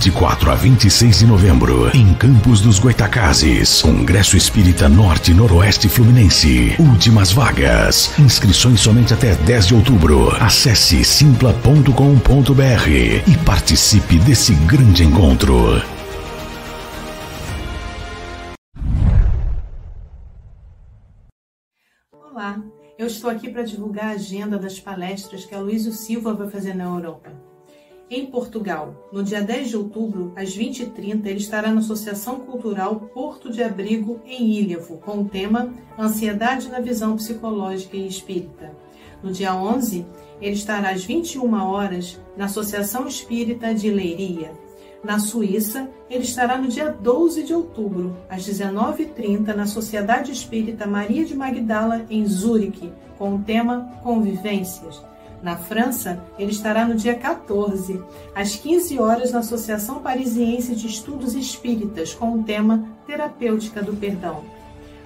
24 a 26 de novembro, em Campos dos Goitacazes, Congresso Espírita Norte Noroeste Fluminense. Últimas vagas. Inscrições somente até 10 de outubro. Acesse simpla.com.br e participe desse grande encontro. Olá, eu estou aqui para divulgar a agenda das palestras que a Luísa Silva vai fazer na Europa. Em Portugal, no dia 10 de outubro, às 20h30, ele estará na Associação Cultural Porto de Abrigo, em Ilhavo, com o tema Ansiedade na Visão Psicológica e Espírita. No dia 11, ele estará às 21 horas na Associação Espírita de Leiria. Na Suíça, ele estará no dia 12 de outubro, às 19h30, na Sociedade Espírita Maria de Magdala, em Zurique, com o tema Convivências. Na França, ele estará no dia 14, às 15 horas, na Associação Parisiense de Estudos Espíritas, com o tema Terapêutica do Perdão.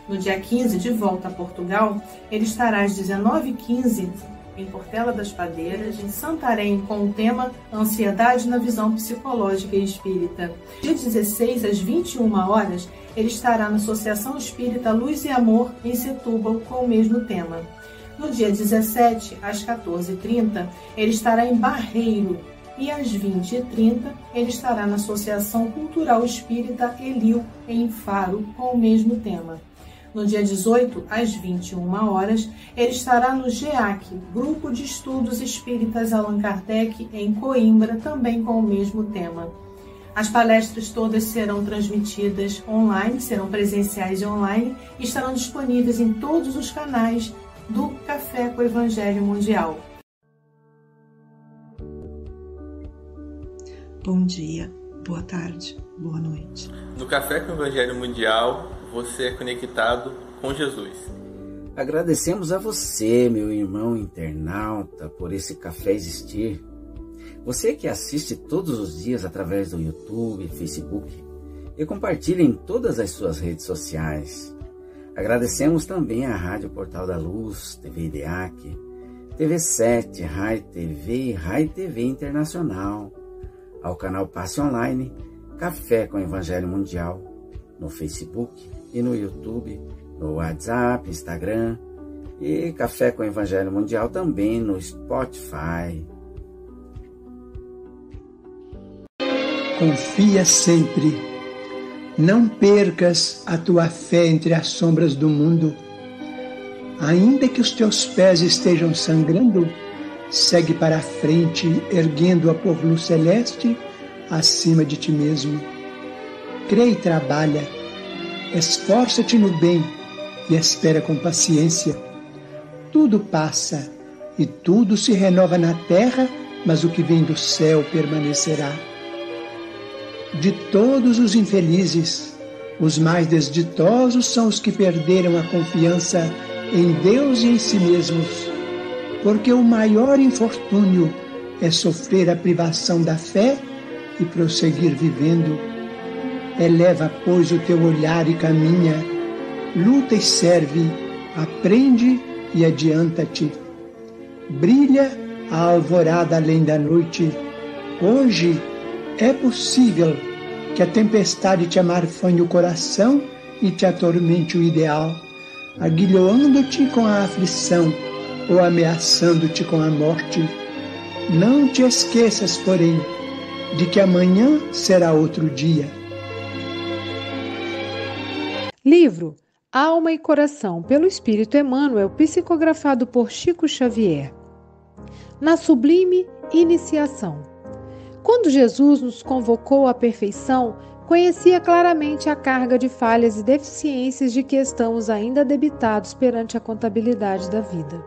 No dia 15, de volta a Portugal, ele estará às 19h15 em Portela das Padeiras, em Santarém, com o tema Ansiedade na Visão Psicológica e Espírita. Dia 16, às 21 horas, ele estará na Associação Espírita Luz e Amor, em Setúbal, com o mesmo tema. No dia 17, às 14h30, ele estará em Barreiro e às 20h30 ele estará na Associação Cultural Espírita Elil, em Faro, com o mesmo tema. No dia 18, às 21 horas, ele estará no GEAC, Grupo de Estudos Espíritas Allan Kardec, em Coimbra, também com o mesmo tema. As palestras todas serão transmitidas online, serão presenciais e online, e estarão disponíveis em todos os canais do Café com o Evangelho Mundial. Bom dia, boa tarde, boa noite. No Café com o Evangelho Mundial, você é conectado com Jesus. Agradecemos a você, meu irmão internauta, por esse café existir. Você que assiste todos os dias através do YouTube, Facebook e compartilha em todas as suas redes sociais. Agradecemos também à Rádio Portal da Luz, TV IDEAC, TV7, Rai TV e Rai TV Internacional, ao canal Passe Online, Café com Evangelho Mundial, no Facebook e no YouTube, no WhatsApp, Instagram e Café com Evangelho Mundial também no Spotify. Confia sempre não percas a tua fé entre as sombras do mundo. Ainda que os teus pés estejam sangrando, segue para a frente, erguendo-a por luz celeste acima de ti mesmo. Crê e trabalha, esforça-te no bem e espera com paciência. Tudo passa e tudo se renova na terra, mas o que vem do céu permanecerá de todos os infelizes, os mais desditosos são os que perderam a confiança em Deus e em si mesmos, porque o maior infortúnio é sofrer a privação da fé e prosseguir vivendo. Eleva, pois, o teu olhar e caminha, luta e serve, aprende e adianta-te. Brilha a alvorada além da noite. Hoje, é possível que a tempestade te amarfanhe o coração e te atormente o ideal, aguilhoando-te com a aflição ou ameaçando-te com a morte. Não te esqueças, porém, de que amanhã será outro dia. Livro Alma e Coração, pelo Espírito Emmanuel, psicografado por Chico Xavier. Na sublime iniciação. Quando Jesus nos convocou à perfeição, conhecia claramente a carga de falhas e deficiências de que estamos ainda debitados perante a contabilidade da vida.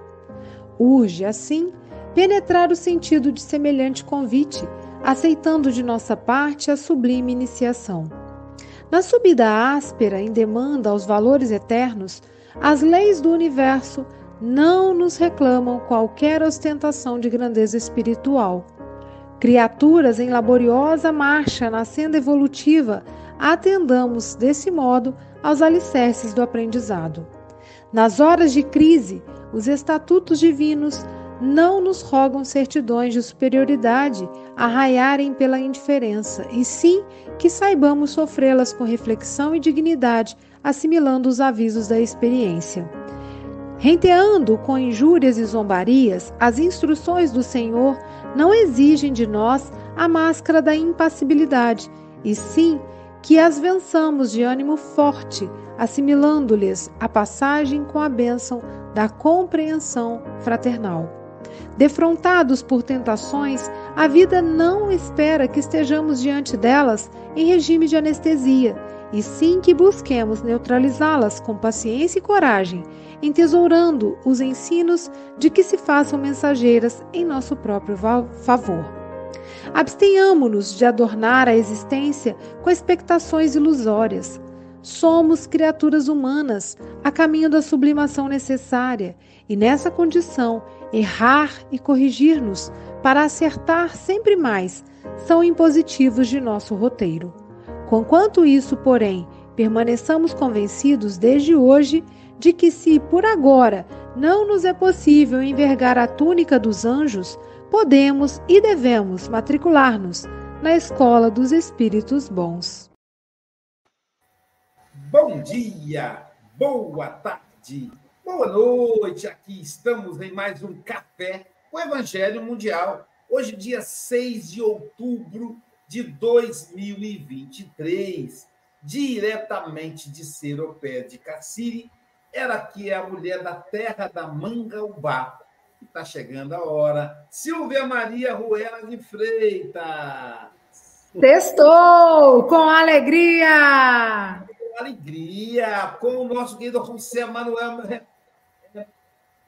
Urge, assim, penetrar o sentido de semelhante convite, aceitando de nossa parte a sublime iniciação. Na subida áspera em demanda aos valores eternos, as leis do universo não nos reclamam qualquer ostentação de grandeza espiritual. Criaturas em laboriosa marcha na senda evolutiva, atendamos desse modo aos alicerces do aprendizado. Nas horas de crise, os estatutos divinos não nos rogam certidões de superioridade a raiarem pela indiferença, e sim que saibamos sofrê-las com reflexão e dignidade, assimilando os avisos da experiência. Renteando com injúrias e zombarias, as instruções do Senhor não exigem de nós a máscara da impassibilidade, e sim que as vençamos de ânimo forte, assimilando-lhes a passagem com a bênção da compreensão fraternal. Defrontados por tentações, a vida não espera que estejamos diante delas em regime de anestesia, e sim que busquemos neutralizá-las com paciência e coragem, entesourando os ensinos de que se façam mensageiras em nosso próprio favor. Abstenhamo-nos de adornar a existência com expectações ilusórias. Somos criaturas humanas a caminho da sublimação necessária, e nessa condição, errar e corrigir-nos para acertar sempre mais são impositivos de nosso roteiro. Conquanto isso, porém, permaneçamos convencidos desde hoje de que, se por agora não nos é possível envergar a túnica dos anjos, podemos e devemos matricular-nos na escola dos espíritos bons. Bom dia, boa tarde, boa noite. Aqui estamos em mais um café com o Evangelho Mundial. Hoje, dia 6 de outubro de 2023, diretamente de Seropé de Cassiri, ela que é a mulher da terra da Mangaubá. Está chegando a hora. Silvia Maria Ruela de Freitas. Testou! Com alegria! Com alegria! Com o nosso querido José Manuel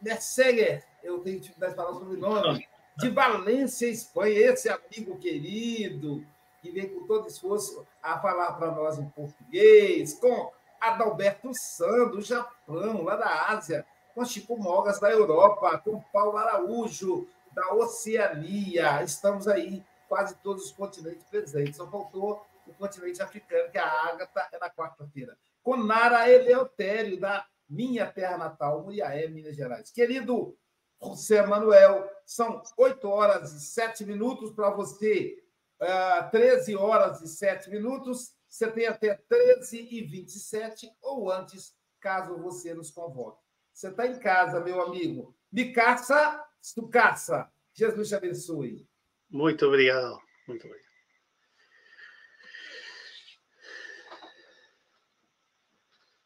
Mercedes. Eu tenho dificuldade de falar sobre o nome. De Valência, Espanha. Esse amigo querido que vem com todo esforço a falar para nós em português. Com Adalberto San, do Japão, lá da Ásia, com Chico Mogas, da Europa, com Paulo Araújo, da Oceania. Estamos aí, quase todos os continentes presentes. Só faltou o continente africano, que a Ágata é na quarta-feira. Com Nara Eleutério, da minha terra natal, Muriaé, Minas Gerais. Querido José Manuel, são 8 horas e 7 minutos para você, ah, 13 horas e 7 minutos você tem até 13 e 27 ou antes, caso você nos convoque. Você está em casa, meu amigo. Me caça, tu caça. Jesus te abençoe. Muito obrigado. Muito obrigado.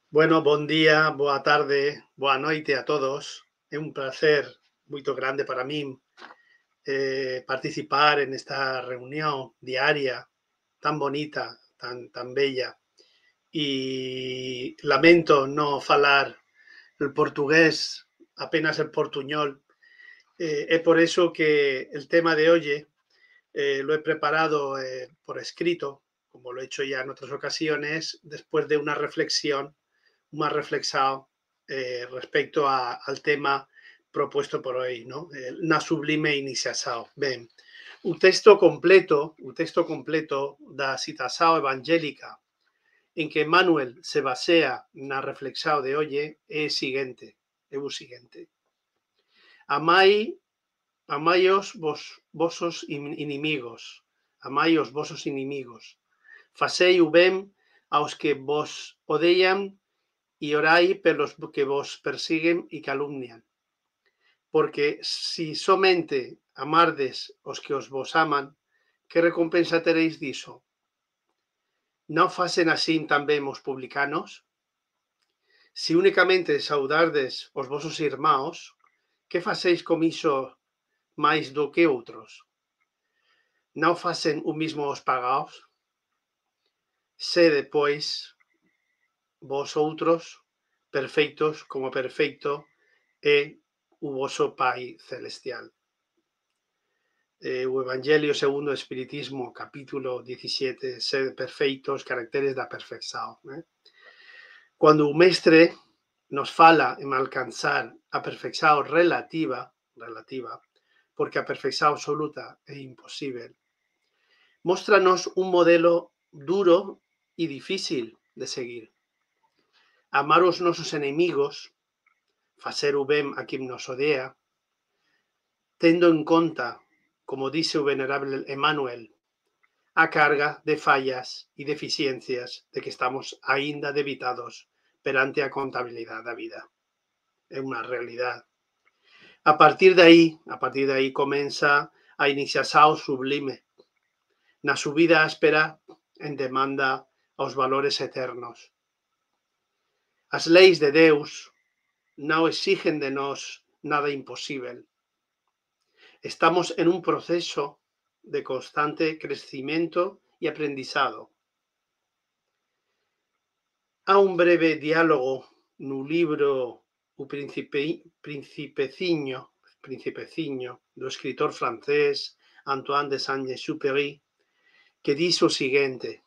Bueno, bom dia, boa tarde, boa noite a todos. É um prazer muito grande para mim eh, participar en esta reunión diaria tan bonita tan, bella. Y lamento no falar el portugués, apenas el portuñol. Eh, es por eso que el tema de hoy eh, lo he preparado eh, por escrito, como lo he hecho ya en otras ocasiones, después de una reflexión, más reflexado respecto al tema propuesto por hoy, ¿no? Na sublime iniciación. Ven, O texto completo, o texto completo da citação evangélica en que Manuel se basea na reflexão de hoxe é o seguinte, é o seguinte. Amai, amai os vos, vosos inimigos, amai os vosos inimigos, facei o ben aos que vos odeian e orai pelos que vos persiguen e calumnian. Porque si somente amardes os que os vos aman, que recompensa tereis diso? Non facen así tamén os publicanos? Si únicamente saudardes os vosos irmãos, que facéis con iso máis do que outros? Non facen o mismo os pagaos? Sede, pois, vos outros perfeitos como perfeito é o vosso Pai Celestial. Eh, o Evangelio segundo Espiritismo, capítulo 17, ser perfeitos, caracteres da perfección. Eh? Cando o mestre nos fala en alcanzar a perfección relativa, relativa, porque a perfección absoluta é imposible, Móstranos un modelo duro y difícil de seguir. Amar os nosos enemigos, facer o ben a quen nos odea, tendo en conta, como dice o venerable Emmanuel, a carga de fallas e deficiencias de que estamos aínda debitados perante a contabilidade da vida. É unha realidade. A partir de aí, a partir de aí comeza a iniciação sublime na subida áspera en demanda aos valores eternos. As leis de Deus non exigen de nós nada imposible. Estamos en un proceso de constante crecimiento e aprendizado. Há un breve diálogo no libro O Príncipe, Principeciño, Principeciño do escritor francés Antoine de Saint-Exupéry que diz o seguinte: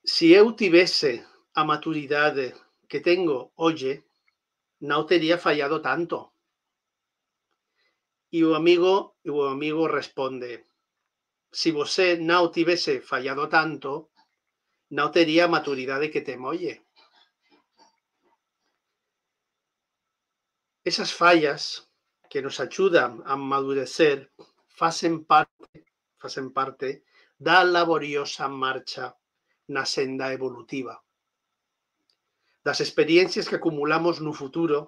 Se eu tivesse a maturidade que tenho hoje, não teria falhado tanto. E o amigo, o amigo responde: Se você não tivesse falhado tanto, não teria a maturidade que tem hoje. Essas falhas que nos ajudam a amadurecer facen parte, facen parte da laboriosa marcha na senda evolutiva. Das experiencias que acumulamos no futuro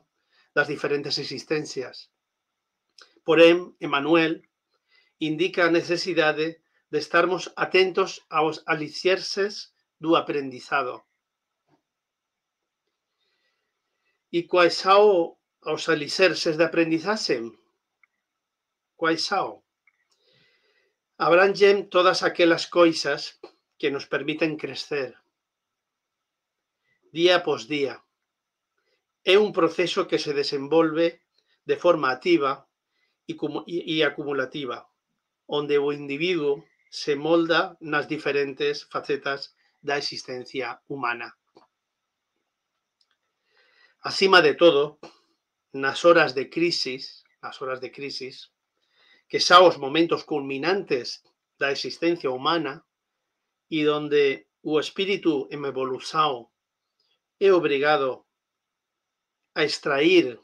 das diferentes existencias. Porén, Emanuel indica a necesidade de estarmos atentos aos alicierces do aprendizado. E quais são os alicerces de aprendizaxe? Quais são? abrangen todas aquelas coisas que nos permiten crecer día após día. É un proceso que se desenvolve de forma activa e acumulativa, onde o individuo se molda nas diferentes facetas da existencia humana. Acima de todo, nas horas de crisis, nas horas de crisis, que xa os momentos culminantes da existencia humana e donde o espírito evolución é obrigado a extrair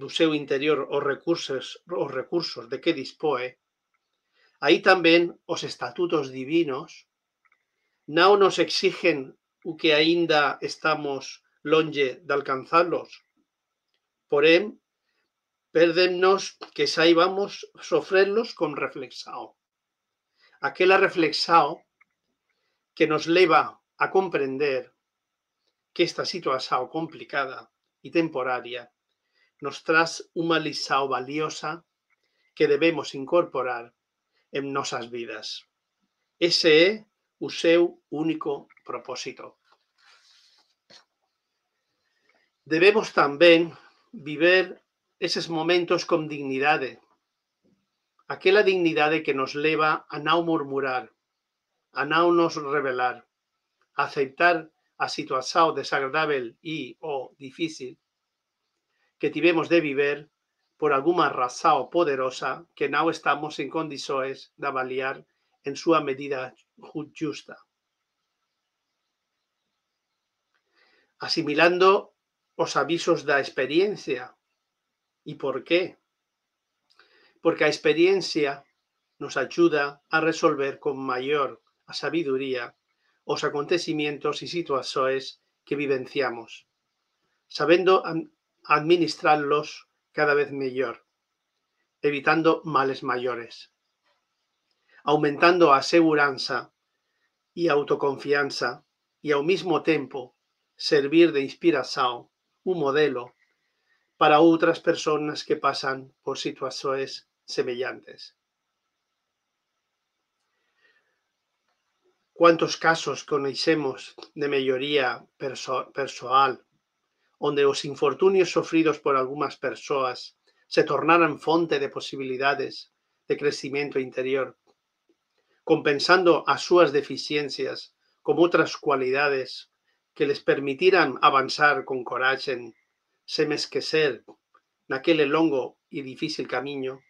do seu interior os recursos, os recursos de que dispoe, aí tamén os estatutos divinos non nos exigen o que aínda estamos longe de alcanzarlos. Porén, Pérdennos que saibamos sofrerlos con reflexão. Aquela reflexão que nos leva a comprender que esta situación complicada e temporaria nos traz unha lição valiosa que debemos incorporar en nosas vidas. Ese é o seu único propósito. Debemos tamén viver eses momentos con dignidade. Aquela dignidade que nos leva a non murmurar, a non nos revelar, a aceptar a situación desagradável e o difícil que tivemos de viver por alguma razón poderosa que non estamos en condições de avaliar en súa medida justa. Asimilando os avisos da experiencia ¿Y por qué? Porque a experiencia nos ayuda a resolver con mayor sabiduría os acontecimientos y situaciones que vivenciamos, sabiendo administrarlos cada vez mejor, evitando males mayores, aumentando a seguranza y autoconfianza y al mismo tiempo servir de inspiración, un modelo para outras persoas que pasan por situacións semellantes. Quantos casos conhecemos de melloría perso persoal onde os infortunios sofridos por algunhas persoas se tornaran fonte de posibilidades de crecimiento interior, compensando a súas deficiencias con outras cualidades que les permitiran avanzar con coraxe sem esquecer naquele longo e difícil camiño,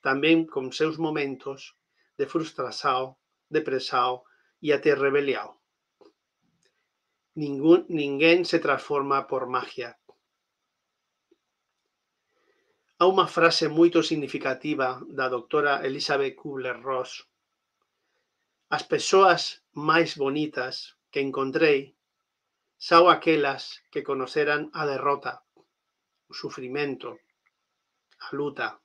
tamén con seus momentos de frustração, depressão e até rebelião. Ningún, ninguén se transforma por magia. Há unha frase moito significativa da doutora Elizabeth Kubler-Ross. As persoas máis bonitas que encontrei son aquelas que conoceran a derrota, o sufrimento, a luta,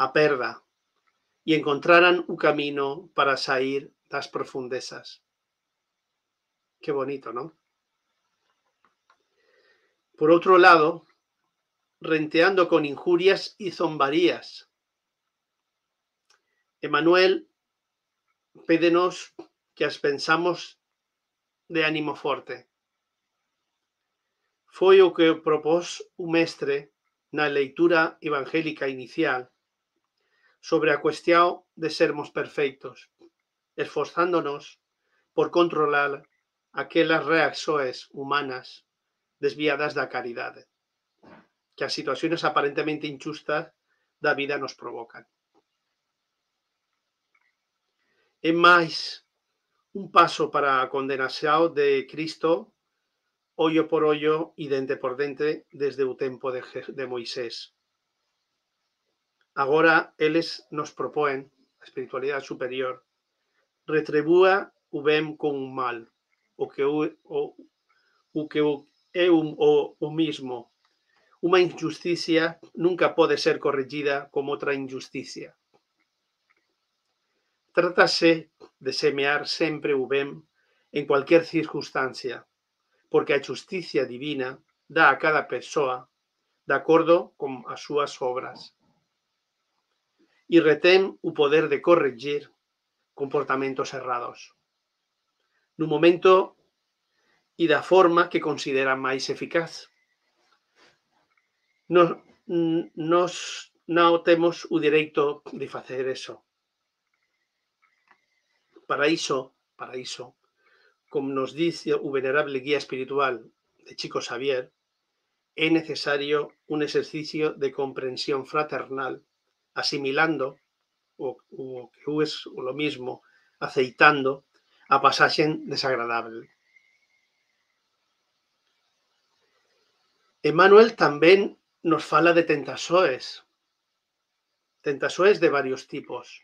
a perda e encontraran o camino para sair das profundezas. Qué bonito, ¿no? Por outro lado, renteando con injurias y zombarías. Emanuel pédenos que as pensamos de ánimo forte. Foi o que propós o mestre na leitura evangélica inicial sobre a cuestión de sermos perfeitos, esforzándonos por controlar aquelas reacções humanas desviadas da caridade que as situaciones aparentemente injustas da vida nos provocan. É máis un paso para a condenación de Cristo ollo por ollo e dente por dente desde o tempo de, de Moisés. Agora, eles nos propoen, a espiritualidade superior, retribúa o ben con o mal, o que o, que é o, o, o mismo, Unha injusticia nunca pode ser corregida como outra injusticia. Trátase de semear sempre o ben en cualquier circunstancia, porque a justicia divina dá a cada persoa de acordo con as súas obras. E retén o poder de corregir comportamentos errados. No momento e da forma que considera máis eficaz nos, nos non temos o direito de facer eso. Para iso, para iso, como nos dice o venerable guía espiritual de Chico Xavier, é necesario un exercicio de comprensión fraternal, asimilando o, o que é lo mismo, aceitando a pasaxen desagradable. Emmanuel tamén nos fala de tentasoes. Tentasoes de varios tipos.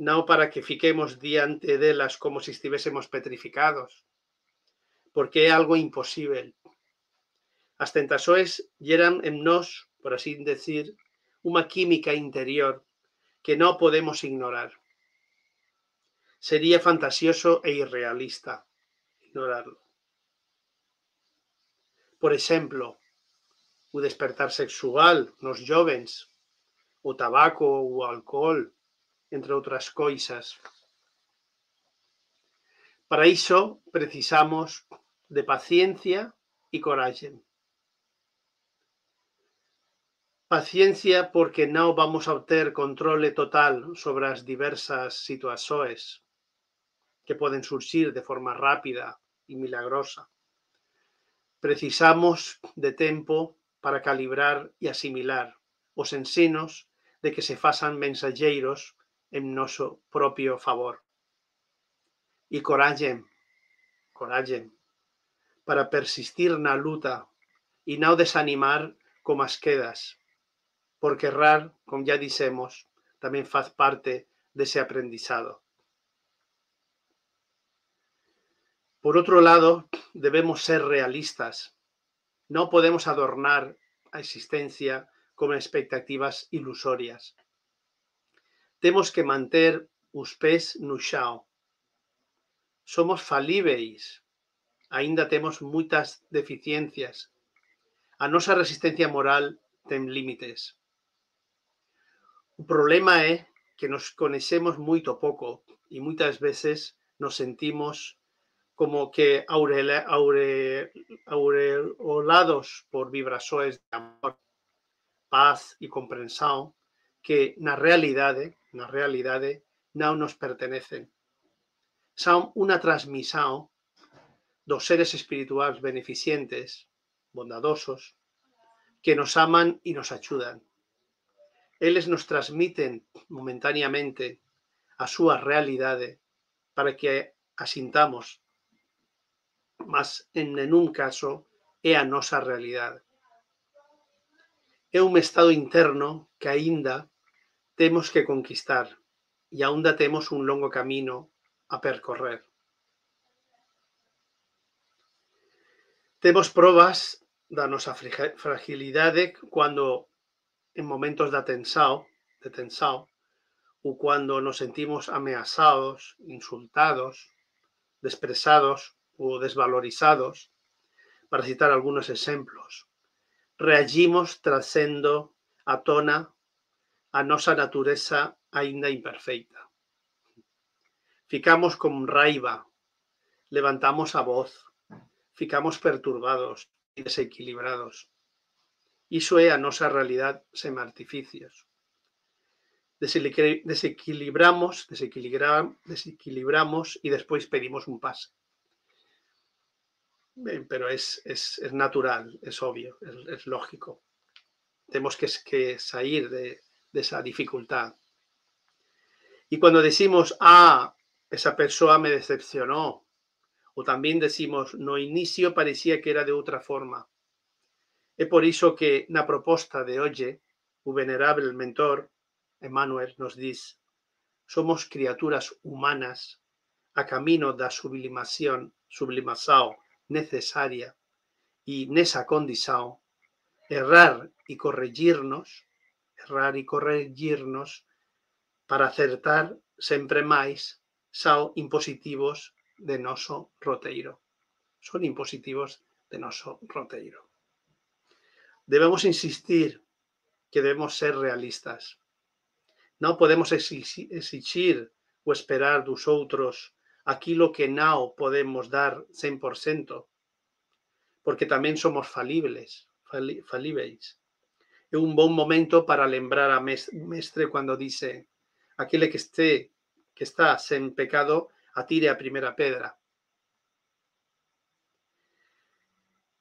Non para que fiquemos diante delas como se estivésemos petrificados, porque é algo imposible. As tentasoes lleran en nós, por así decir, unha química interior que non podemos ignorar. Sería fantasioso e irrealista ignorarlo. Por exemplo, o despertar sexual nos jovens, o tabaco o alcohol, entre outras coisas. Para iso precisamos de paciencia e coraxe. Paciencia porque non vamos a obter controle total sobre as diversas situações que poden surxir de forma rápida e milagrosa. Precisamos de tempo para calibrar e asimilar os ensinos de que se fasan mensallleiros en noso propio favor. E coralle, coralle, para persistir na luta e non desanimar como as quedas, porque errar, como ya dixemos, tamén faz parte dese aprendizado. Por outro lado, debemos ser realistas non podemos adornar a existencia con expectativas ilusorias. Temos que manter os pés no xao. Somos falíveis, aínda temos moitas deficiencias. A nosa resistencia moral ten límites. O problema é que nos conhecemos moito pouco e moitas veces nos sentimos como que aure, aureolados por vibrações de amor, paz e comprensión que na realidade, na realidade non nos pertenecen. Son unha transmisión dos seres espirituais beneficientes, bondadosos, que nos aman e nos axudan. Eles nos transmiten momentáneamente a súa realidade para que a sintamos, mas en nenhum caso é a nosa realidade. É un estado interno que aínda temos que conquistar e aínda temos un longo camino a percorrer. Temos probas da nosa fragilidade cando en momentos de tensao, de tensao, ou cando nos sentimos ameazados, insultados, desprezados ou desvalorizados, para citar algunos exemplos. Reagimos trazendo a tona a nosa natureza aínda imperfeita. Ficamos con raiva, levantamos a voz, ficamos perturbados e desequilibrados. Iso é a nosa realidade sen artificios. Desequilibramos, desequilibramos, desequilibramos e despois pedimos un pase. Ben, pero es, es, es natural, es obvio, es, es lógico. Temos que, que sair de, de esa dificultad. Y cuando decimos, ah, esa persoa me decepcionó, ou tamén decimos, no inicio parecía que era de outra forma, É por iso que na proposta de hoxe o venerable mentor Emmanuel nos diz somos criaturas humanas a camino da sublimación, sublimación necesaria e nesa condición errar e corregirnos, errar e corregirnos para acertar sempre máis son impositivos de noso roteiro. Son impositivos de noso roteiro. Debemos insistir que debemos ser realistas. Non podemos exigir ou esperar dos outros aquilo que non podemos dar 100%, porque tamén somos falibles, falíveis. É un bon momento para lembrar a mestre cando dice aquele que este que está sen pecado atire a primeira pedra.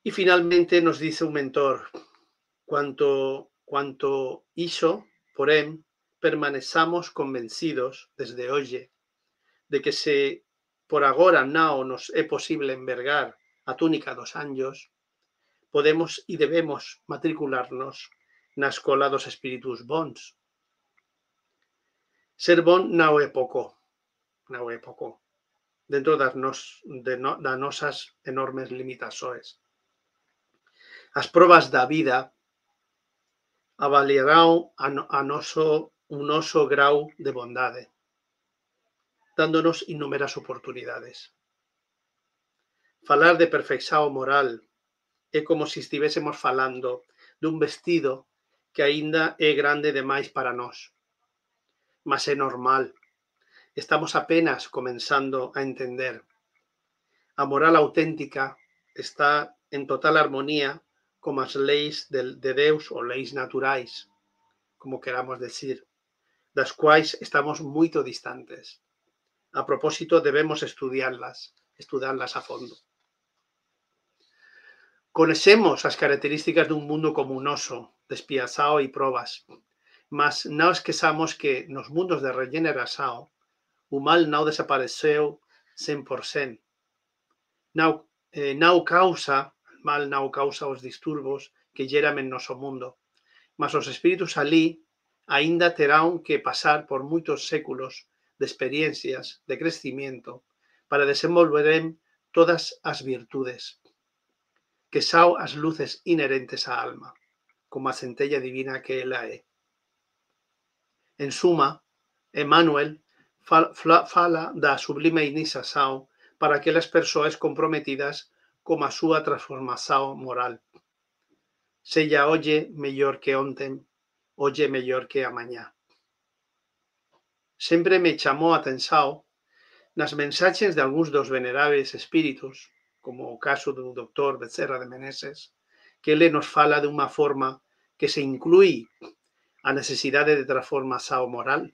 E finalmente nos dice un mentor, Cuanto, cuanto iso, porén, permanezamos convencidos desde hoxe de que se por agora non nos é posible envergar a túnica dos anjos, podemos e debemos matricularnos na escola dos espíritus bons. Ser bon non é pouco, non é pouco, dentro das, nos, de nosas enormes limitações. As probas da vida avaliarán a, a noso, un noso grau de bondade, dándonos inúmeras oportunidades. Falar de perfección moral é como se estivésemos falando dun vestido que aínda é grande demais para nós. Mas é normal. Estamos apenas comenzando a entender. A moral auténtica está en total armonía como as leis de Deus ou leis naturais, como queramos decir, das quais estamos moito distantes. A propósito, debemos estudiarlas, estudiarlas a fondo. Conhecemos as características mundo como un oso, despiazao e probas, mas non esquezamos que nos mundos de regeneração o mal non desapareceu 100%. Non, eh, non causa mal non causa os disturbos que lleran en noso mundo. Mas os espíritus alí aínda terán que pasar por moitos séculos de experiencias, de crecimiento, para desenvolverem todas as virtudes, que sao as luces inherentes á alma, como a centella divina que ela é. En suma, Emmanuel fala da sublime iniciación para aquelas persoas comprometidas como a súa transformación moral. Sella olle mellor que ontem, olle mellor que amañá. Sempre me chamou a atención nas mensaxes de algúns dos venerables espíritus, como o caso do doctor Becerra de Meneses, que ele nos fala de unha forma que se inclui a necessidade de transformação moral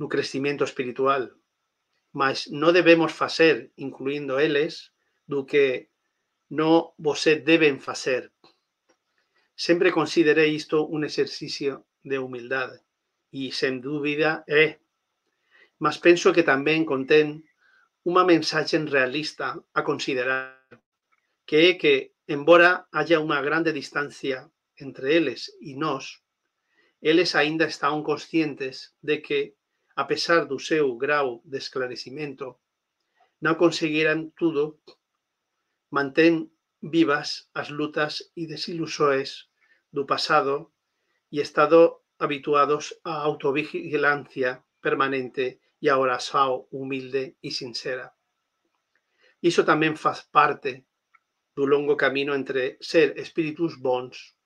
no crescimento espiritual, mas não devemos fazer, incluindo eles, do que não você devem fazer. Sempre considerei isto um exercício de humildade e, sem dúvida, é. Mas penso que também contém uma mensagem realista a considerar, que que, embora haja uma grande distância entre eles e nós, eles ainda estão conscientes de que, a pesar do seu grau de esclarecimento, não conseguiram tudo, mantém vivas as lutas e desilusões do passado e estado habituados à autovigilância permanente e à oração humilde e sincera. Isso também faz parte do longo caminho entre ser espíritos bons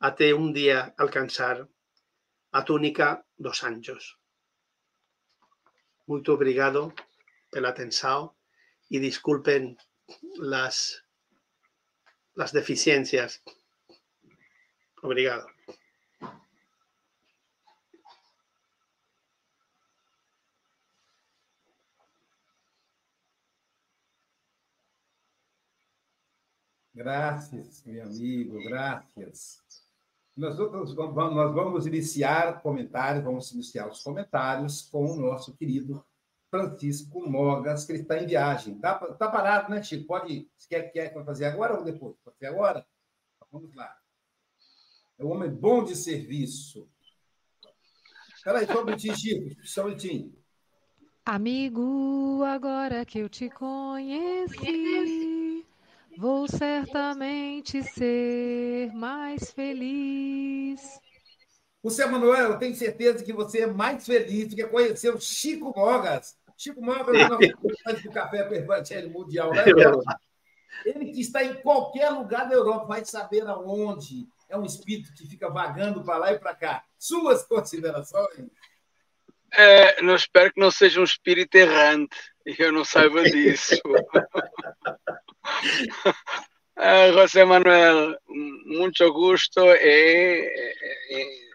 até um dia alcançar a túnica dos anjos. Muito obrigado pela atenção e desculpem las, las deficiencias. Obrigado. Graças, meu amigo, graças. Nós, vamos, nós vamos iniciar comentários, vamos iniciar os comentários com o nosso querido Francisco Mogas, que ele está em viagem. Está tá parado, né, Chico? Pode, quer, quer fazer agora ou depois? Pode ser agora? Vamos lá. É um homem bom de serviço. Espera aí, só um minutinho, Chico, só um minutinho. Amigo, agora que eu te conheci Vou certamente ser mais feliz. O seu Manuel, eu tenho certeza que você é mais feliz do que conhecer o Chico Mogas. Chico Mogas é o do Café com Evangelho Mundial, né? Ele que está em qualquer lugar da Europa, vai saber aonde. É um espírito que fica vagando para lá e para cá. Suas considerações? É, não espero que não seja um espírito errante e eu não saiba disso. Ah, José Manuel, muito gosto e, e,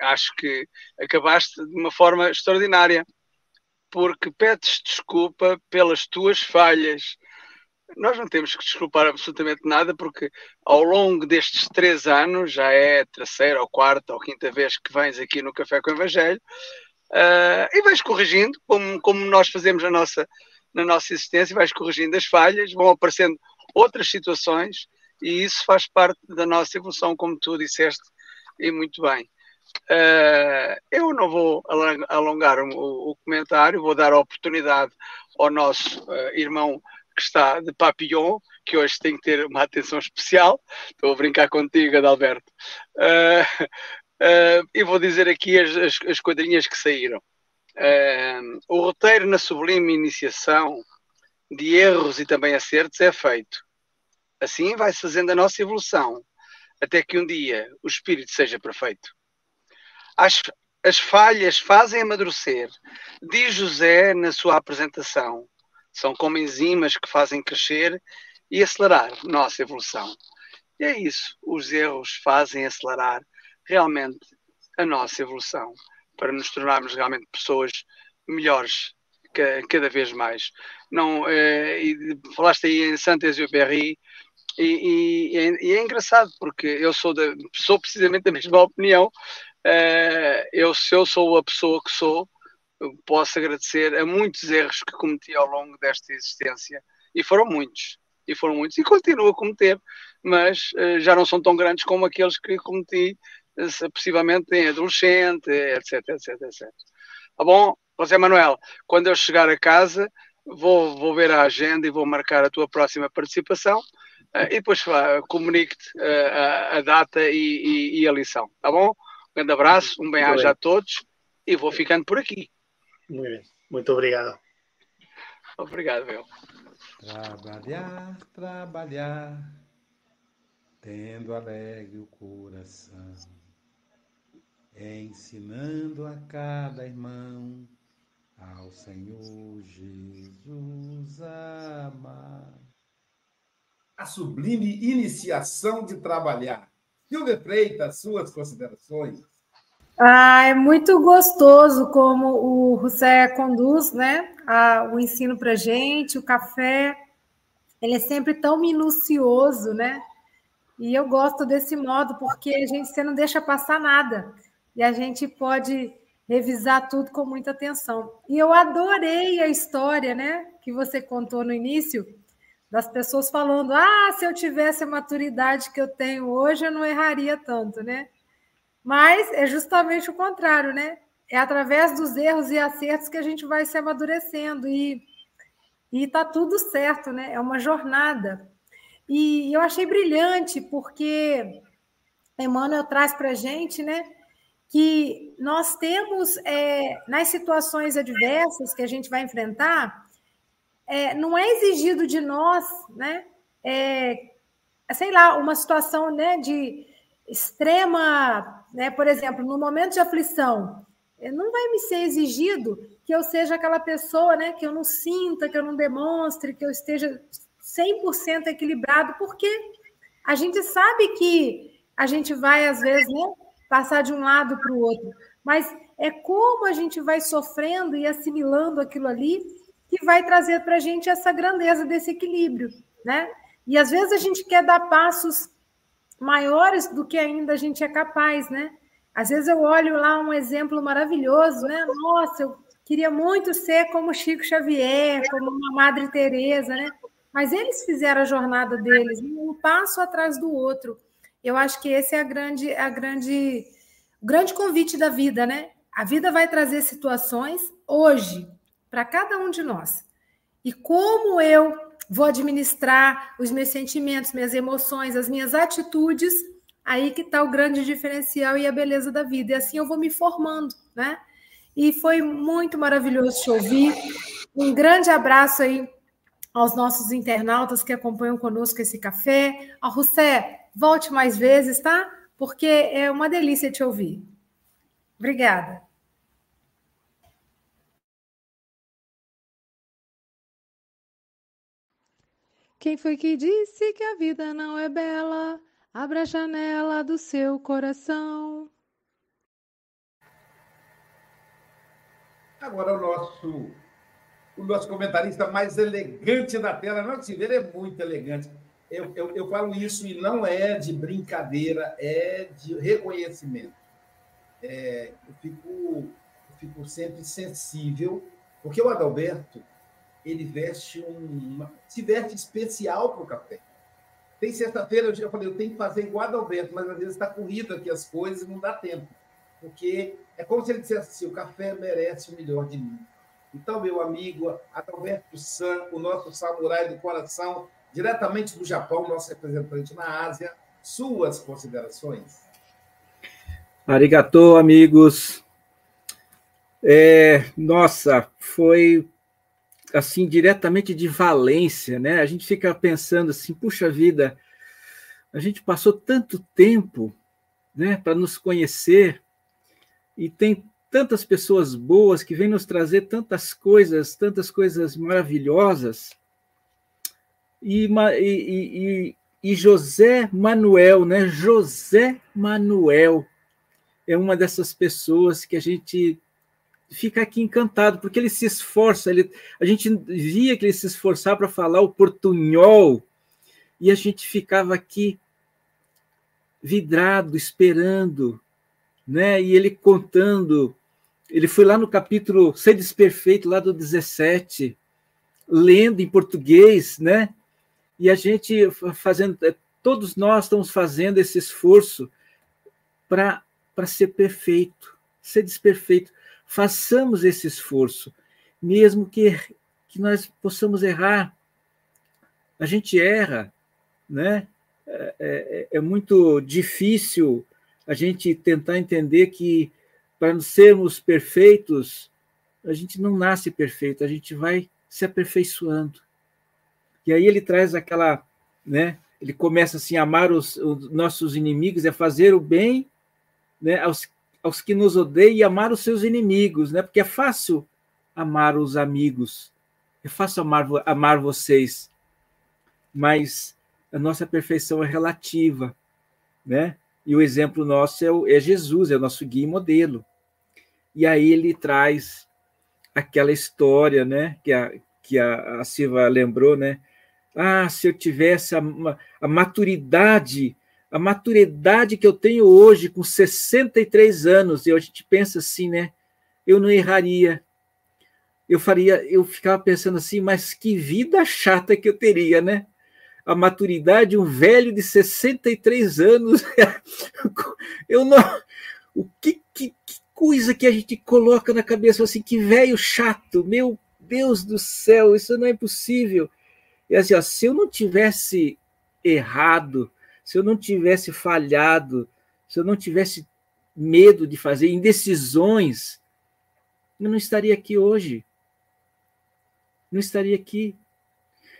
acho que acabaste de uma forma extraordinária, porque pedes desculpa pelas tuas falhas. Nós não temos que desculpar absolutamente nada, porque ao longo destes três anos, já é a terceira, ou quarta, ou quinta vez que vens aqui no Café com o Evangelho, uh, e vais corrigindo, como, como nós fazemos a nossa na nossa existência, vais corrigindo as falhas, vão aparecendo outras situações e isso faz parte da nossa evolução, como tu disseste, e muito bem. Uh, eu não vou alongar o, o, comentário, vou dar a oportunidade ao nosso uh, irmão que está de Papillon, que hoje tem que ter uma atenção especial. Estou a brincar contigo, Adalberto. Uh, e vou dizer aqui as, as, as quadrinhas que saíram. Uh, o roteiro na sublime iniciação de erros e também acertos é feito. Assim vai-se fazendo a nossa evolução, até que um dia o espírito seja perfeito. As, as falhas fazem amadurecer, diz José na sua apresentação. São como enzimas que fazem crescer e acelerar nossa evolução. E é isso, os erros fazem acelerar realmente a nossa evolução para nos tornarmos realmente pessoas melhores cada vez mais. Não, é, falaste aí em Saint-Exupéry e, e, e, é engraçado porque eu sou, de, sou precisamente da mesma opinião. É, eu, se eu sou a pessoa que sou, posso agradecer a muitos erros que cometi ao longo desta existência e foram muitos e foram muitos e continuo a cometer, mas uh, já não são tão grandes como aqueles que cometi possivelmente em adolescente, etc, etc, etc. Tá bom? José Manuel, quando eu chegar a casa, vou, vou ver a agenda e vou marcar a tua próxima participação uh, e depois uh, comunique-te uh, a, a, data e, e, e, a lição, tá bom? Um grande abraço, um bem-aja a todos e vou ficando por aqui. Muito bem, muito obrigado. Obrigado, meu. Trabalhar, trabalhar, tendo alegre o coração ensinando a cada irmão ao Senhor Jesus amar. A sublime iniciação de trabalhar. Silvia Freitas, suas considerações. Ah, é muito gostoso como o José conduz né, a, o ensino para gente, o café. Ele é sempre tão minucioso, né? E eu gosto desse modo, porque a gente você não deixa passar nada. E a gente pode revisar tudo com muita atenção. E eu adorei a história, né, que você contou no início, das pessoas falando: "Ah, se eu tivesse a maturidade que eu tenho hoje, eu não erraria tanto", né? Mas é justamente o contrário, né? É através dos erros e acertos que a gente vai se amadurecendo e e tá tudo certo, né? É uma jornada. E eu achei brilhante porque Emmanuel traz para a gente, né? Que nós temos é, nas situações adversas que a gente vai enfrentar, é, não é exigido de nós, né? É, sei lá, uma situação né, de extrema, né, por exemplo, no momento de aflição, não vai me ser exigido que eu seja aquela pessoa, né, que eu não sinta, que eu não demonstre, que eu esteja 100% equilibrado, porque a gente sabe que a gente vai, às vezes, né, passar de um lado para o outro, mas é como a gente vai sofrendo e assimilando aquilo ali que vai trazer para a gente essa grandeza desse equilíbrio, né? E às vezes a gente quer dar passos maiores do que ainda a gente é capaz, né? Às vezes eu olho lá um exemplo maravilhoso, né? Nossa, eu queria muito ser como Chico Xavier, como uma Madre Teresa, né? Mas eles fizeram a jornada deles, um passo atrás do outro. Eu acho que esse é a grande, a grande, o grande convite da vida, né? A vida vai trazer situações hoje para cada um de nós. E como eu vou administrar os meus sentimentos, minhas emoções, as minhas atitudes, aí que está o grande diferencial e a beleza da vida. E assim eu vou me formando, né? E foi muito maravilhoso te ouvir. Um grande abraço aí aos nossos internautas que acompanham conosco esse café. Ao Rousset, volte mais vezes, tá? Porque é uma delícia te ouvir. Obrigada. Quem foi que disse que a vida não é bela? Abra a janela do seu coração. Agora o nosso o nosso comentarista mais elegante da tela. Não, Silveira é muito elegante. Eu, eu, eu, falo isso e não é de brincadeira, é de reconhecimento. É, eu, fico, eu fico sempre sensível, porque o Adalberto ele veste um, se veste especial para o café. Tem sexta-feira, eu já falei, eu tenho que fazer igual Adalberto, mas às vezes está corrido aqui as coisas e não dá tempo. Porque é como se ele dissesse assim: o café merece o melhor de mim. Então, meu amigo Adalberto San, o nosso samurai do coração, diretamente do Japão, nosso representante na Ásia, suas considerações. Arigatou, amigos. É, nossa, foi assim diretamente de Valência, né? A gente fica pensando assim, puxa vida, a gente passou tanto tempo, né, para nos conhecer e tem tantas pessoas boas que vêm nos trazer tantas coisas, tantas coisas maravilhosas. E, e, e, José Manuel, né? José Manuel é uma dessas pessoas que a gente fica aqui encantado, porque ele se esforça, ele, a gente via que ele se esforçava para falar o portunhol, e a gente ficava aqui vidrado, esperando, né? E ele contando ele foi lá no capítulo Ser Desperfeito, lá do 17, lendo em português, né? E a gente fazendo, é, todos nós estamos fazendo esse esforço para ser perfeito, ser desperfeito. Façamos esse esforço, mesmo que, que nós possamos errar. A gente erra, né? É, é, é muito difícil a gente tentar entender que para sermos perfeitos, a gente não nasce perfeito, a gente vai se aperfeiçoando. E aí ele traz aquela, né? Ele começa assim amar os, os nossos inimigos, é fazer o bem, né? Aos, aos que nos odeiam e amar os seus inimigos, né? Porque é fácil amar os amigos, é fácil amar, amar vocês, mas a nossa perfeição é relativa, né? E o exemplo nosso é, o, é Jesus, é o nosso guia e modelo. E aí ele traz aquela história, né, que a, que a, a Silva lembrou, né? Ah, se eu tivesse a, a maturidade, a maturidade que eu tenho hoje, com 63 anos, e a gente pensa assim, né? Eu não erraria. Eu faria, eu ficava pensando assim, mas que vida chata que eu teria, né? A maturidade, um velho de 63 anos. eu não. O que, que, que coisa que a gente coloca na cabeça assim, que velho chato, meu Deus do céu, isso não é possível. E assim, ó, se eu não tivesse errado, se eu não tivesse falhado, se eu não tivesse medo de fazer indecisões, eu não estaria aqui hoje. Não estaria aqui.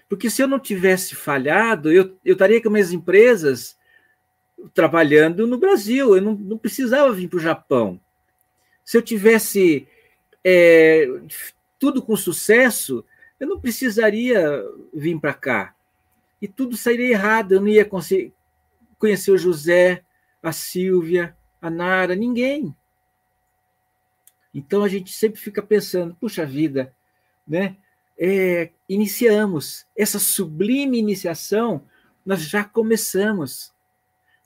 Porque se eu não tivesse falhado, eu, eu estaria com minhas empresas trabalhando no Brasil, eu não, não precisava vir para o Japão. Se eu tivesse é, tudo com sucesso, eu não precisaria vir para cá. E tudo sairia errado, eu não ia conhecer o José, a Silvia, a Nara, ninguém. Então a gente sempre fica pensando, puxa vida, né? É, iniciamos essa sublime iniciação, nós já começamos.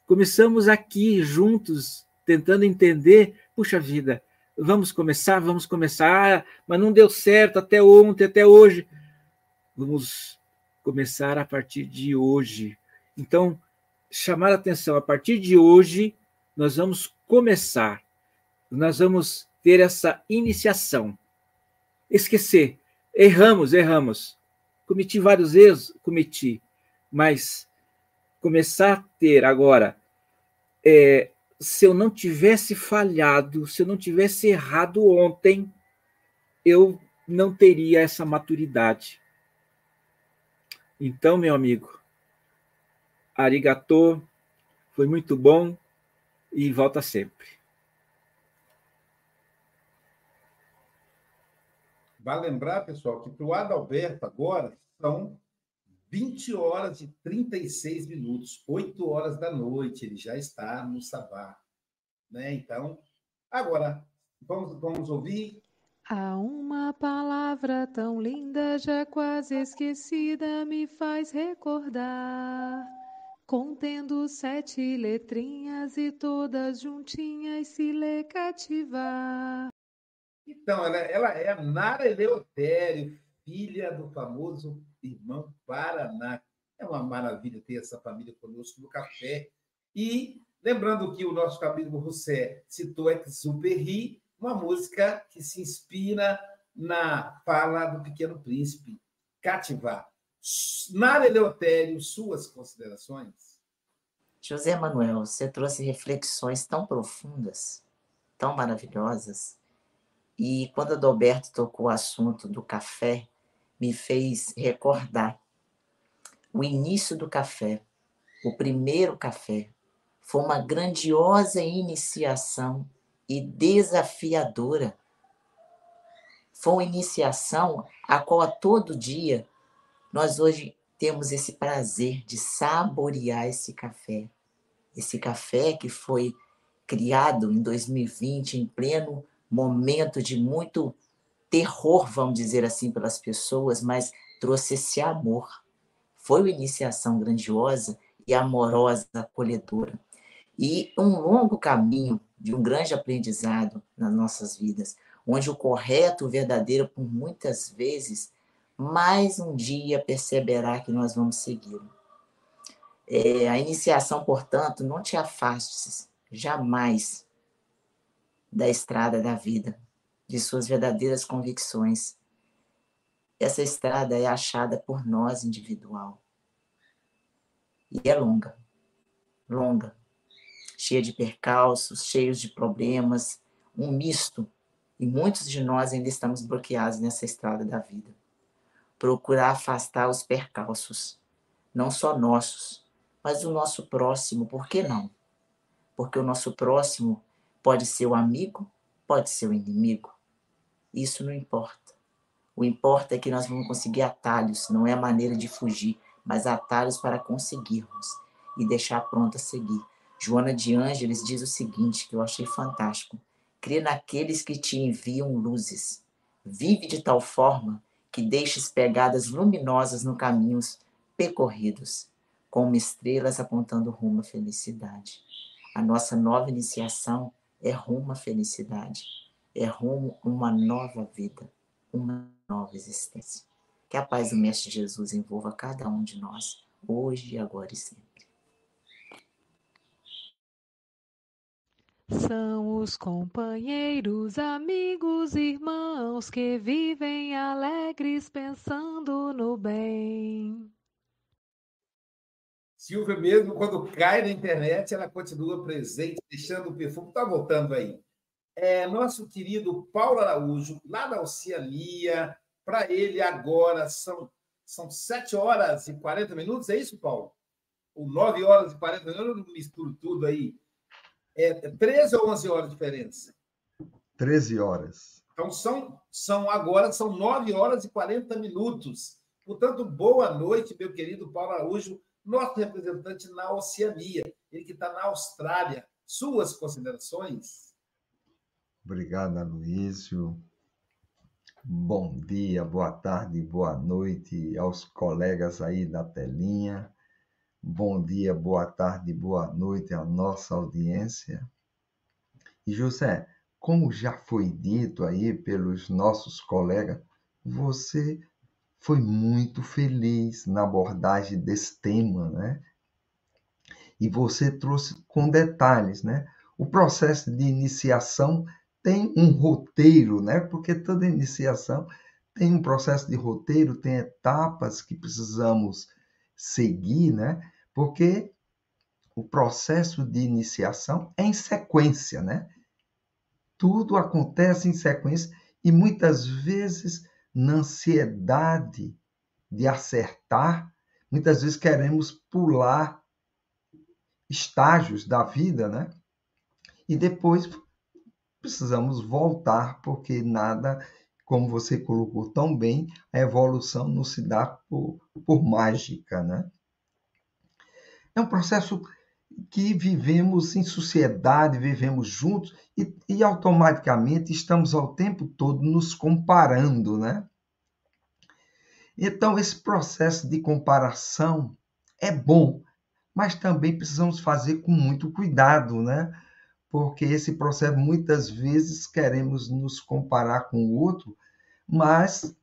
Começamos aqui juntos, tentando entender, puxa vida, vamos começar, vamos começar, mas não deu certo até ontem, até hoje. Vamos começar a partir de hoje. Então, chamar a atenção, a partir de hoje, nós vamos começar, nós vamos ter essa iniciação. Esquecer, erramos, erramos. Cometi vários erros, cometi, mas começar a ter agora é, se eu não tivesse falhado, se eu não tivesse errado ontem, eu não teria essa maturidade. Então, meu amigo, arigatô, foi muito bom e volta sempre. Vale lembrar, pessoal, que para o Adalberto agora são 20 horas e 36 minutos, 8 horas da noite, ele já está no Sabá. Né? Então, agora, vamos, vamos ouvir. Há uma palavra tão linda, já quase esquecida, me faz recordar. Contendo sete letrinhas e todas juntinhas se lê cativar. Então, ela, ela é a Nara Eleutério, filha do famoso irmão Paraná. É uma maravilha ter essa família conosco no café. E lembrando que o nosso amigo José citou Exupéry, uma música que se inspira na fala do Pequeno Príncipe, Cativar. Nara Eleutério, suas considerações? José Manuel, você trouxe reflexões tão profundas, tão maravilhosas. E quando Adalberto tocou o assunto do café, me fez recordar o início do café, o primeiro café. Foi uma grandiosa iniciação e desafiadora. Foi uma iniciação a qual a todo dia nós hoje temos esse prazer de saborear esse café. Esse café que foi criado em 2020, em pleno momento de muito terror, vamos dizer assim, pelas pessoas, mas trouxe esse amor. Foi uma iniciação grandiosa e amorosa, acolhedora. E um longo caminho de um grande aprendizado nas nossas vidas, onde o correto, o verdadeiro, por muitas vezes, mais um dia perceberá que nós vamos segui-lo. É, a iniciação, portanto, não te afastes jamais da estrada da vida de suas verdadeiras convicções. Essa estrada é achada por nós individual. E é longa, longa, cheia de percalços, cheios de problemas, um misto. E muitos de nós ainda estamos bloqueados nessa estrada da vida. Procurar afastar os percalços, não só nossos, mas o nosso próximo, por que não? Porque o nosso próximo pode ser o amigo, pode ser o inimigo. Isso não importa. O importa é que nós vamos conseguir atalhos, não é a maneira de fugir, mas atalhos para conseguirmos e deixar pronto a seguir. Joana de Ângeles diz o seguinte, que eu achei fantástico. Crê naqueles que te enviam luzes. Vive de tal forma que deixes pegadas luminosas no caminhos percorridos, como estrelas apontando rumo à felicidade. A nossa nova iniciação é rumo à felicidade, é rumo a uma nova vida, uma nova existência. Que a paz do Mestre Jesus envolva cada um de nós, hoje, agora e sempre. São os companheiros, amigos, irmãos que vivem alegres pensando no bem. Silvia, mesmo quando cai na internet, ela continua presente, deixando o perfume. Está voltando aí. É, nosso querido Paulo Araújo, lá da Oceania, para ele agora são, são 7 horas e 40 minutos, é isso, Paulo? Ou 9 horas e 40 minutos, eu não misturo tudo aí. É 13 ou 11 horas diferentes? 13 horas. Então, são, são agora são 9 horas e 40 minutos. Portanto, boa noite, meu querido Paulo Araújo nosso representante na Oceania, ele que está na Austrália. Suas considerações? Obrigado, Aloysio. Bom dia, boa tarde, boa noite aos colegas aí da telinha. Bom dia, boa tarde, boa noite à nossa audiência. E José, como já foi dito aí pelos nossos colegas, você foi muito feliz na abordagem desse tema, né? E você trouxe com detalhes, né? O processo de iniciação tem um roteiro, né? Porque toda iniciação tem um processo de roteiro, tem etapas que precisamos seguir, né? Porque o processo de iniciação é em sequência, né? Tudo acontece em sequência e muitas vezes na ansiedade de acertar, muitas vezes queremos pular estágios da vida, né? E depois precisamos voltar, porque nada, como você colocou tão bem, a evolução não se dá por, por mágica, né? É um processo que vivemos em sociedade, vivemos juntos e, e, automaticamente estamos ao tempo todo nos comparando, né? Então, esse processo de comparação é bom, mas também precisamos fazer com muito cuidado, né? Porque esse processo, muitas vezes, queremos nos comparar com o outro, mas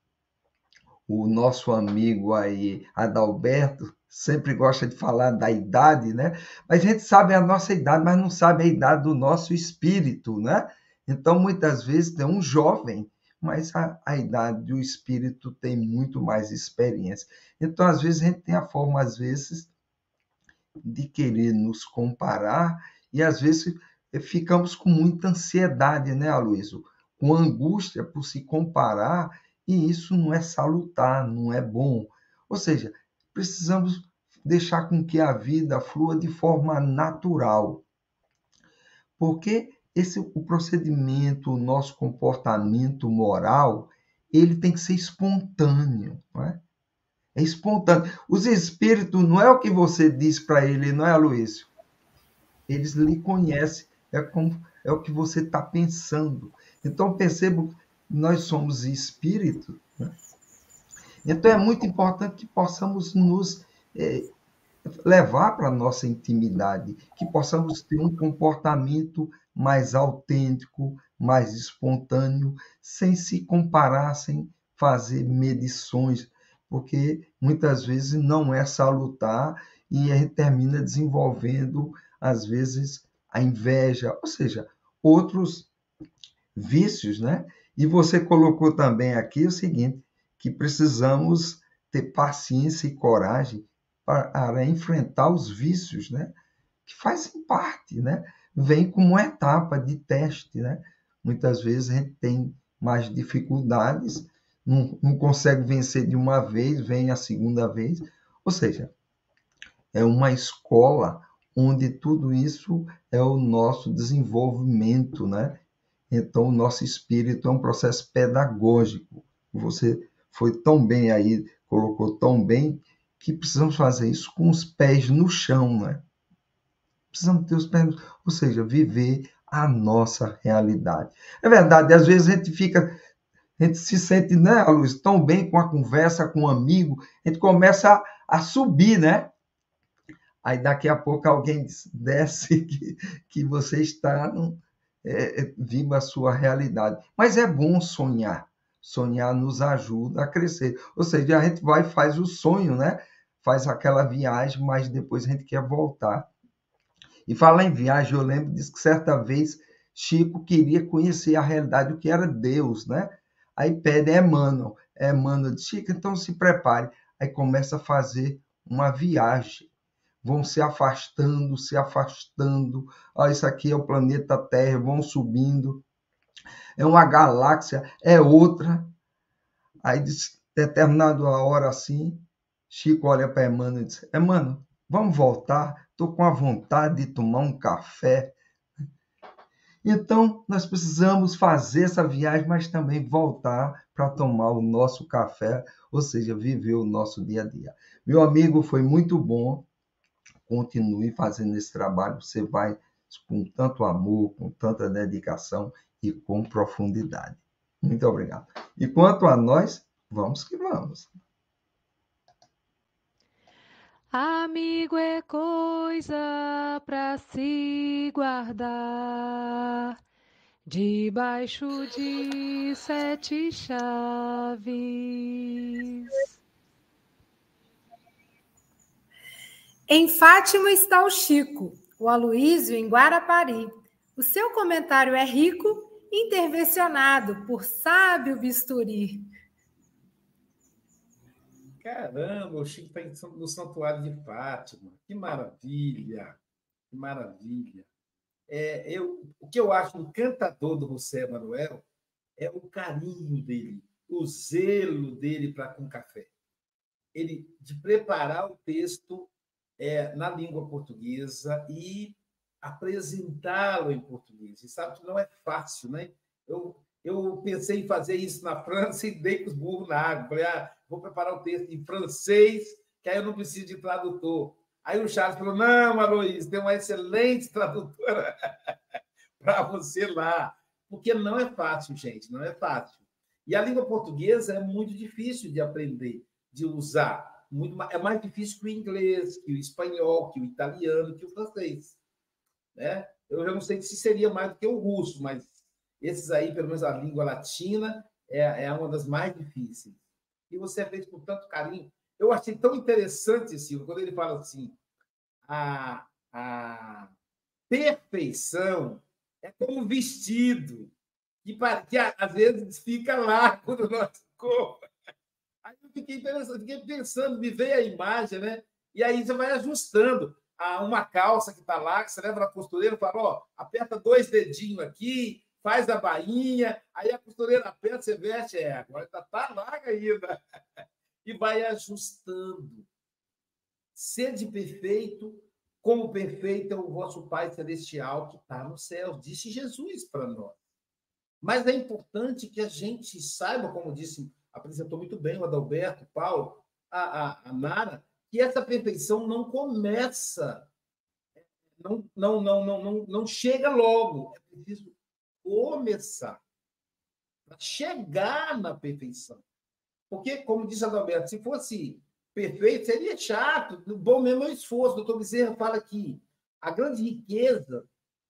o nosso amigo aí, Adalberto, sempre gosta de falar da idade, né? Mas a gente sabe a nossa idade, mas não sabe a idade do nosso espírito, né? Então, muitas vezes, tem um jovem, mas a, a idade do espírito tem muito mais experiência. Então, às vezes, a gente tem a forma, às vezes, de querer nos comparar e, às vezes, ficamos com muita ansiedade, né, Aloysio? Com angústia por se comparar e isso não é salutar, não é bom. Ou seja, precisamos deixar com que a vida flua de forma natural. Porque esse o procedimento, o nosso comportamento moral, ele tem que ser espontâneo, não é? É espontâneo. Os espíritos não é o que você diz para ele, não é, Aloysio? Eles lhe conhecem, é, como, é o que você está pensando. Então, percebo que nós somos espíritos, né? Então é muito importante que possamos nos é, levar para a nossa intimidade, que possamos ter um comportamento mais autêntico, mais espontâneo, sem se comparar, sem fazer medições, porque muitas vezes não é salutar e a gente termina desenvolvendo, às vezes, a inveja, ou seja, outros vícios, né? E você colocou também aqui o seguinte: que precisamos ter paciência e coragem para enfrentar os vícios, né? Que fazem parte, né? Vem como uma etapa de teste, né? Muitas vezes a gente tem mais dificuldades, não, não consegue vencer de uma vez, vem a segunda vez. Ou seja, é uma escola onde tudo isso é o nosso desenvolvimento, né? Então, o nosso espírito é um processo pedagógico. Você foi tão bem aí, colocou tão bem, que precisamos fazer isso com os pés no chão, né? precisamos ter os pés, ou seja, viver a nossa realidade. É verdade, às vezes a gente fica, a gente se sente, né, Luiz, tão bem com a conversa com um amigo, a gente começa a, a subir, né? Aí daqui a pouco alguém desce que, que você está é, é, viva a sua realidade. Mas é bom sonhar. Sonhar nos ajuda a crescer. Ou seja, a gente vai faz o sonho, né? Faz aquela viagem, mas depois a gente quer voltar. E falar em viagem, eu lembro disso que certa vez Chico queria conhecer a realidade, o que era Deus, né? Aí pede Emmanuel. Emmanuel diz, Chico, então se prepare. Aí começa a fazer uma viagem vão se afastando, se afastando. Ah, isso aqui é o planeta Terra, vão subindo. É uma galáxia, é outra. Aí, determinado a hora assim, Chico olha para Emmanuel e diz: Emmanuel, vamos voltar? Estou com a vontade de tomar um café. Então, nós precisamos fazer essa viagem, mas também voltar para tomar o nosso café, ou seja, viver o nosso dia a dia. Meu amigo, foi muito bom continue fazendo esse trabalho, você vai com tanto amor, com tanta dedicação e com profundidade. Muito obrigado. E quanto a nós, vamos que vamos. Amigo é coisa para se guardar debaixo de sete chaves. Em Fátima está o Chico, o Aloísio em Guarapari. O seu comentário é rico, intervencionado por sábio bisturi. Caramba, o Chico está no Santuário de Fátima. Que maravilha! Que maravilha! É, eu, o que eu acho encantador do José Manuel é o carinho dele, o zelo dele para com café. Ele de preparar o texto é, na língua portuguesa e apresentá-lo em português. E sabe que não é fácil, né? Eu, eu pensei em fazer isso na França e dei os burros na água. Falei, ah, vou preparar o texto em francês, que aí eu não preciso de tradutor. Aí o Charles falou: não, Aloysio, tem uma excelente tradutora para você lá. Porque não é fácil, gente, não é fácil. E a língua portuguesa é muito difícil de aprender, de usar muito mais, é mais difícil que o inglês, que o espanhol, que o italiano, que o francês. Né? Eu já não sei se seria mais do que o russo, mas esses aí, pelo menos a língua latina, é, é uma das mais difíceis. E você feito com tanto carinho. Eu achei tão interessante, Silvio, quando ele fala assim: a, a perfeição é como um vestido, que, que às vezes fica largo no nosso corpo. Fiquei, fiquei pensando, me veio a imagem, né? E aí você vai ajustando a uma calça que está lá, que você leva na costureira e fala, ó, aperta dois dedinhos aqui, faz a bainha, aí a costureira aperta, você veste, é, agora está tá larga ainda. E vai ajustando. Sede perfeito, como perfeito é o vosso Pai Celestial que está no céu, disse Jesus para nós. Mas é importante que a gente saiba, como disse apresentou muito bem o Adalberto, o Paulo, a, a, a Nara, que essa perfeição não começa, não, não, não, não, não, não chega logo. É preciso começar para chegar na perfeição. Porque, como disse Adalberto, se fosse perfeito, seria chato. Bom mesmo é o esforço. O doutor Bezerra fala que a grande riqueza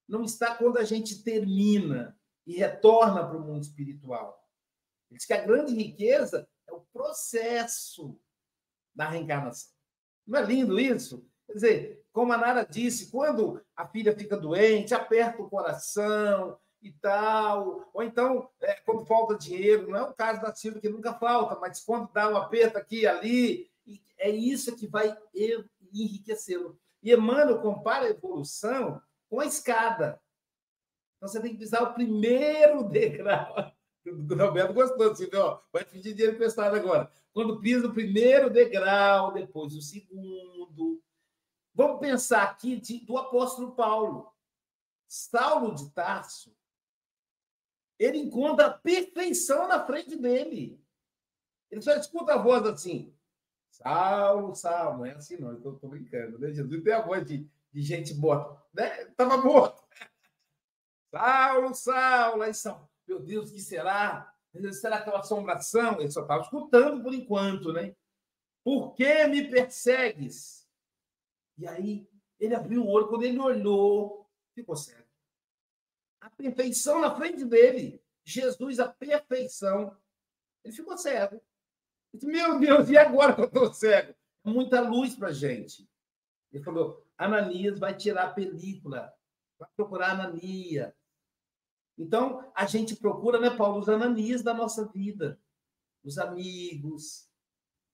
não está quando a gente termina e retorna para o mundo espiritual. Ele diz que a grande riqueza é o processo da reencarnação. Não é lindo isso? Quer dizer, como a Nara disse, quando a filha fica doente, aperta o coração e tal, ou então, é, quando falta dinheiro, não é o caso da Silvia que nunca falta, mas quando dá um aperto aqui e ali, é isso que vai enriquecê-lo. E Emmanuel compara a evolução com a escada. Então você tem que pisar o primeiro degrau o Roberto gostou assim, ó, vai pedir dinheiro emprestado agora. Quando pisa o primeiro degrau, depois o segundo. Vamos pensar aqui de, do apóstolo Paulo. Saulo de Tarso, ele encontra a perfeição na frente dele. Ele só escuta a voz assim, Saulo, Saulo, não é assim não, estou brincando, né? Jesus tem a voz de, de gente morta. Né? Estava morto. Saulo, Saulo, aí são. Meu Deus, o que será? Será aquela assombração? Ele só estava escutando por enquanto, né? Por que me persegues? E aí ele abriu o olho, quando ele olhou, ficou cego. A perfeição na frente dele. Jesus, a perfeição. Ele ficou cego. Disse, Meu Deus, e agora que eu estou cego? Muita luz para gente. Ele falou: Ananias vai tirar a película, vai procurar Anania. Então, a gente procura, né, Paulo, os Ananias da nossa vida, os amigos,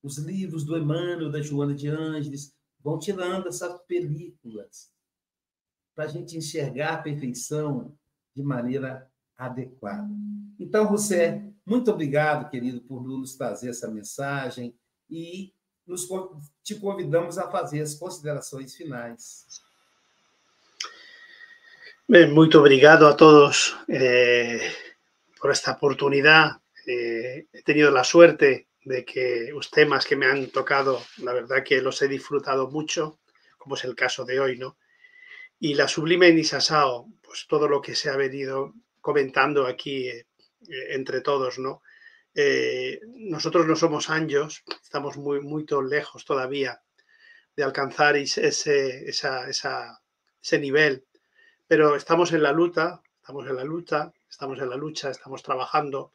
os livros do Emmanuel, da Joana de Ângeles, vão tirando essas películas para a gente enxergar a perfeição de maneira adequada. Então, José, muito obrigado, querido, por nos trazer essa mensagem e nos, te convidamos a fazer as considerações finais. Bem, muito obrigado a todos eh, por esta oportunidad. Eh, he tenido la suerte de que los temas que me han tocado, la verdad que los he disfrutado mucho, como es el caso de hoy, ¿no? Y la sublime Nisasao, pues todo lo que se ha venido comentando aquí eh, entre todos, ¿no? Nosotros no somos anjos, estamos muy, muy lejos todavía de alcanzar ese, esa, esa, ese nivel, pero estamos en la lucha, estamos en la lucha, estamos en la lucha, estamos trabajando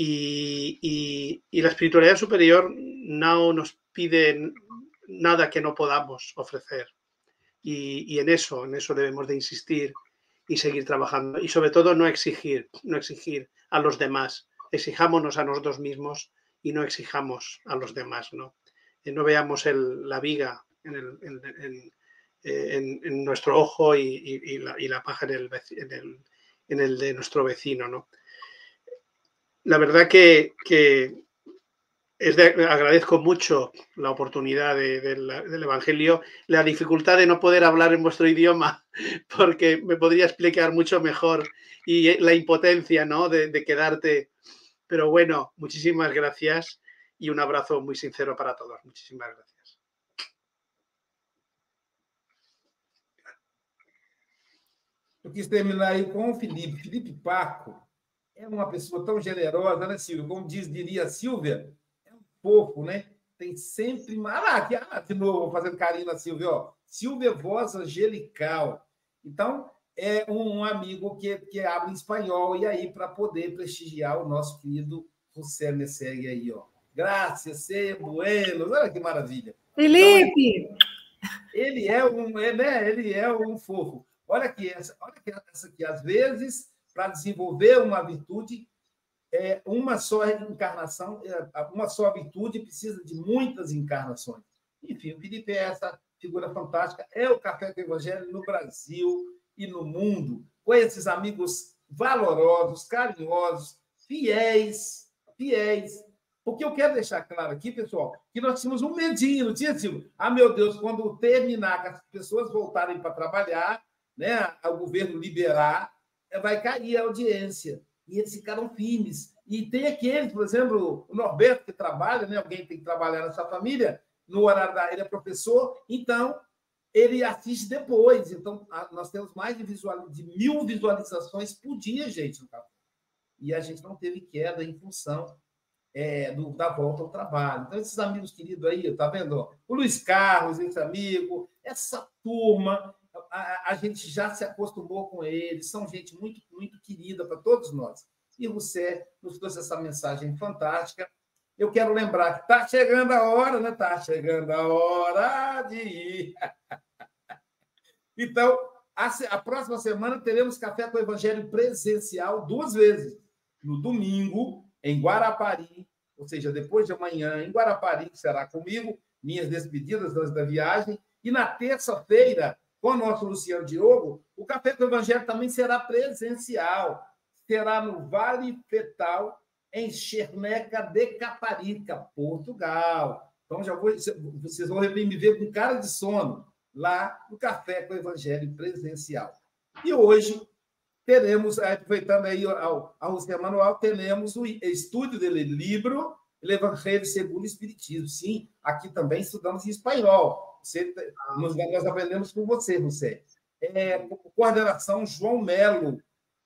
y, la espiritualidad superior no nos pide nada que no podamos ofrecer. Y, en eso, en eso debemos de insistir y seguir trabajando. Y sobre todo no exigir, no exigir a los demás. Exijámonos a nosotros mismos y no exijamos a los demás. No, eh, no veamos la viga en, en, nuestro ojo y, la, la, paja en el, en el, de nuestro vecino. ¿no? la verdad que, agradezco mucho la oportunidad del Evangelio, la dificultad de no poder hablar en vuestro idioma, porque me podría explicar mucho mejor y la impotencia ¿no? de, quedarte. Pero bueno, muchísimas gracias y un abrazo muy sincero para todos. Muchísimas gracias. Yo quis terminar aí com o Felipe, Felipe Paco. é uma pessoa tão generosa, né, Silvia? Como diz, diria Silvia, é um fofo, né? Tem sempre. Ah, lá, ah, de novo, fazendo carinho na Silvia, ó. Silvia Voz Angelical. Então, é um amigo que, que abre em espanhol, e aí, para poder prestigiar o nosso querido José Messegue aí, ó. Graças, ser bueno. Olha que maravilha. Felipe! Então, ele é um, né? Ele é um fofo. Olha aqui, essa, olha aqui, essa aqui, às vezes para desenvolver uma virtude, é, uma só encarnação, é, uma só virtude precisa de muitas encarnações. Enfim, o Felipe é essa figura fantástica, é o Café com o Evangelho no Brasil e no mundo, com esses amigos valorosos, carinhosos, fiéis, fiéis. Porque eu quero deixar claro aqui, pessoal, que nós tínhamos um medinho, não tinha, Silvio? Ah, meu Deus, quando terminar, que as pessoas voltarem para trabalhar, né, o governo liberar, vai cair a audiência. E eles ficaram firmes. E tem aqueles, por exemplo, o Norberto, que trabalha, né? alguém tem que trabalhar nessa família, no horário da. Ele é professor, então ele assiste depois. Então, nós temos mais de, visual, de mil visualizações por dia, gente, no café. E a gente não teve queda em função é, do, da volta ao trabalho. Então, esses amigos queridos aí, tá vendo? O Luiz Carlos, esse amigo, essa turma, a, a, gente já se acostumou com eles, são gente muito, muito querida para todos nós. E você nos trouxe essa mensagem fantástica. Eu quero lembrar que está chegando a hora, né? Está chegando a hora de ir. então, a, a próxima semana teremos Café com o Evangelho presencial duas vezes. No domingo, em Guarapari, ou seja, depois de amanhã, em Guarapari, que será comigo, minhas despedidas antes da viagem. E na terça-feira, com o nosso Luciano Diogo, o Café com o Evangelho também será presencial. Será no Vale Fetal, em Cherneca de Caparica, Portugal. Então, já vou, vocês vão me ver com cara de sono lá no Café com o Evangelho presencial. E hoje teremos, aproveitando aí ao, ao manual, teremos o estúdio dele livro Evangelho segundo o Espiritismo. Sim, aqui também estudamos em espanhol. Você, nós, nós aprendemos com você, José. É, coordenação João Melo,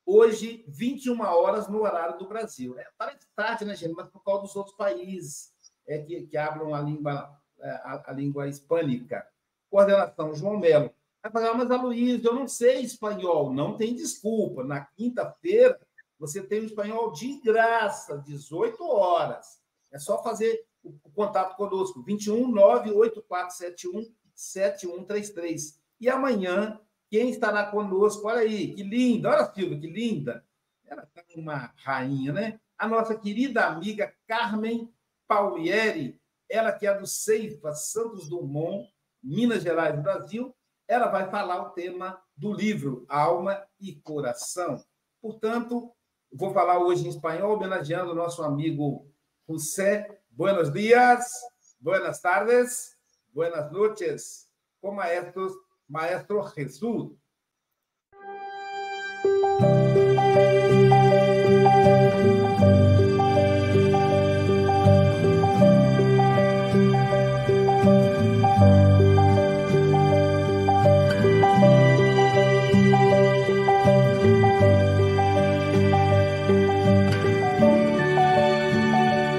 hoje, 21 horas no horário do Brasil. É, parece tarde, né, gente? Mas por causa dos outros países é, que, que abram a língua, é, a, a língua hispânica. Coordenação João Melo. Vai falar, mas Aloysio, eu não sei espanhol. Não tem desculpa. Na quinta-feira, você tem o espanhol de graça, 18 horas. É só fazer o contato conosco, 21 98471 7133. E amanhã, quem estará conosco? Olha aí, que linda, olha, Silvia, que linda. Ela está uma rainha, né? A nossa querida amiga Carmen Paulieri, ela que é do Ceifa Santos Dumont, Minas Gerais, Brasil, ela vai falar o tema do livro Alma e Coração. Portanto, vou falar hoje em espanhol, homenageando o nosso amigo José. Buenos días, buenas tardes, buenas noches, com maestro, maestro Jesús.